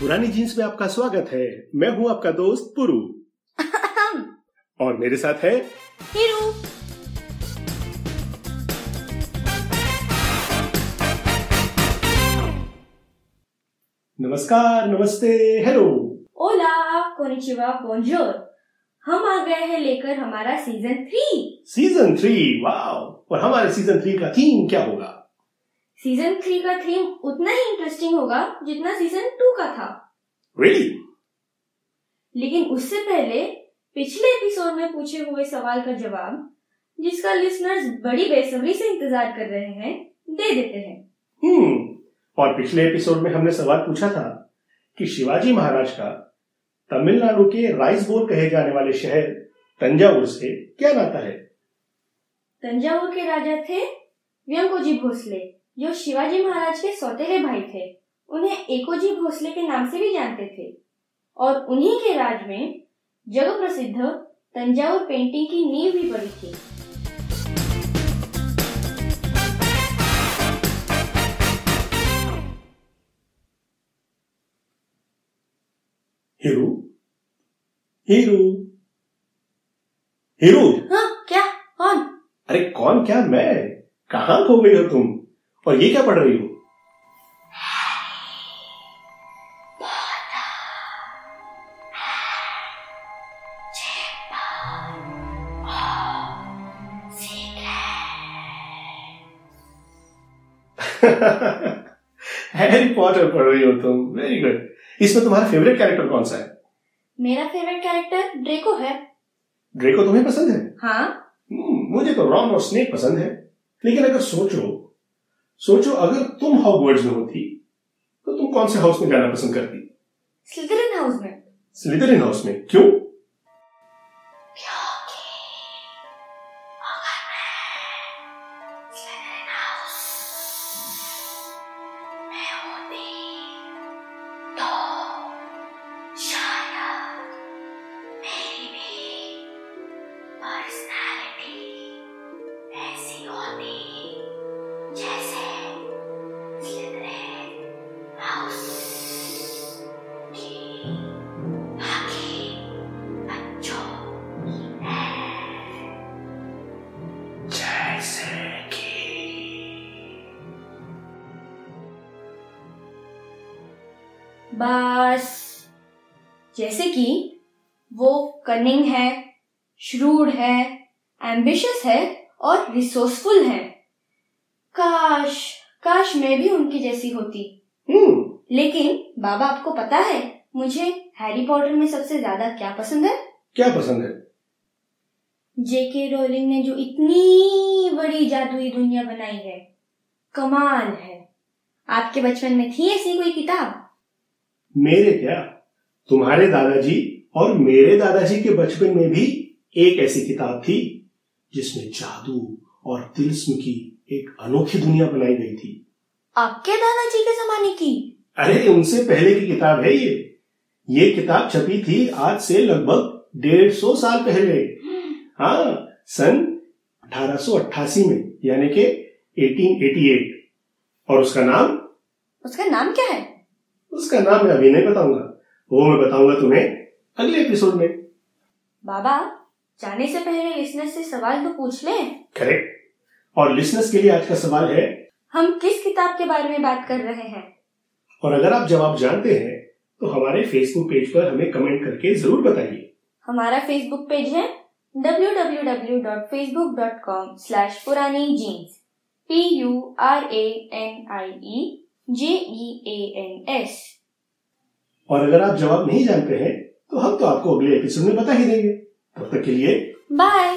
पुरानी जीन्स में आपका स्वागत है। मैं हूँ आपका दोस्त पुरु। और मेरे साथ है हीरू। नमस्कार नमस्ते हेलो। ओला कोनिचिवा बोंजोर हम आ गए हैं लेकर हमारा season three season three wow और हमारे सीज़न थ्री का थीम क्या होगा? सीज़न थ्री का थीम उतना ही इंटरेस्टिंग होगा जितना सीज़न टू का था। रियली लेकिन उससे पहले पिछले एपिसोड में पूछे हुए सवाल का जवाब जिसका लिसनर्स बड़ी बेसब्री से इंतज़ार कर रहे हैं दे देते हैं। हम्म और पिछले एपिसोड में हमने सवाल पूछा था कि शिवाजी महाराज का तमिलनाडु के राइस बोल कहे जाने वाले शहर तंजावुर से क्या नाता है? तंजावुर के राजा थे व्यंकोजी भोसले। जो शिवाजी महाराज के सौतेले भाई थे उन्हें एकोजी भोसले के नाम से भी जानते थे। और उन्हीं के राज में जग प्रसिद्ध तंजावुर पेंटिंग की नींव भी पड़ी थी। हीरू? हीरू? हीरू? हाँ क्या? कौन? अरे कौन? क्या मैं? कहाँ खो गई हो तुम? और ये क्या पढ़ रही हो? हैरी पॉटर पढ़ रही हो तुम। वेरी गुड इसमें तुम्हारा फेवरेट कैरेक्टर कौन सा है? मेरा फेवरेट कैरेक्टर ड्रेको है। ड्रेको तुम्हें पसंद है? हाँ। हम्म, मुझे तो रॉन और स्नेक पसंद है। लेकिन अगर सोचो सोचो अगर तुम हॉगवर्ड्स में होती तो तुम कौन से हाउस में जाना पसंद करती? स्लिदरिन हाउस में। स्लिदरिन हाउस में। क्यों? बस जैसे कि वो कनिंग है श्रूड है एम्बिशियस है और रिसोर्सफुल है। काश काश मैं भी उनकी जैसी होती। हम्म। लेकिन बाबा आपको पता है मुझे हैरी पॉटर में सबसे ज़्यादा क्या पसंद है? क्या पसंद है? जेके रोलिंग ने जो इतनी बड़ी जादुई दुनिया बनाई है कमाल है। आपके बचपन में थी ऐसी कोई किताब? मेरे क्या? तुम्हारे दादाजी और मेरे दादाजी के बचपन में भी एक ऐसी किताब थी जिसमें जादू और तिलस्म की एक अनोखी दुनिया बनाई गई थी। आपके दादाजी के जमाने की? अरे उनसे पहले की किताब है ये। ये किताब छपी थी आज से लगभग डेढ़ सौ साल पहले। हाँ सन 1888 में यानी के 1888 और उसका नाम? उसका नाम क्या है? उसका नाम मैं अभी नहीं बताऊँगा। वो मैं बताऊँगा तुम्हें अगले एपिसोड में। बाबा जाने से पहले लिसनर से सवाल तो पूछ ले। करेक्ट और लिसनर्स के लिए आज का सवाल है हम किस किताब के बारे में बात कर रहे हैं? और अगर आप जवाब जानते हैं तो हमारे फेसबुक पेज पर हमें कमेंट करके ज़रूर बताइए। हमारा फेसबुक पेज है www.facebook.com slash पुरानी jeans P U R A N I J E A N S S और अगर आप जवाब नहीं जानते हैं तो हम तो आपको अगले एपिसोड में बता ही देंगे। तब तक के लिए बाय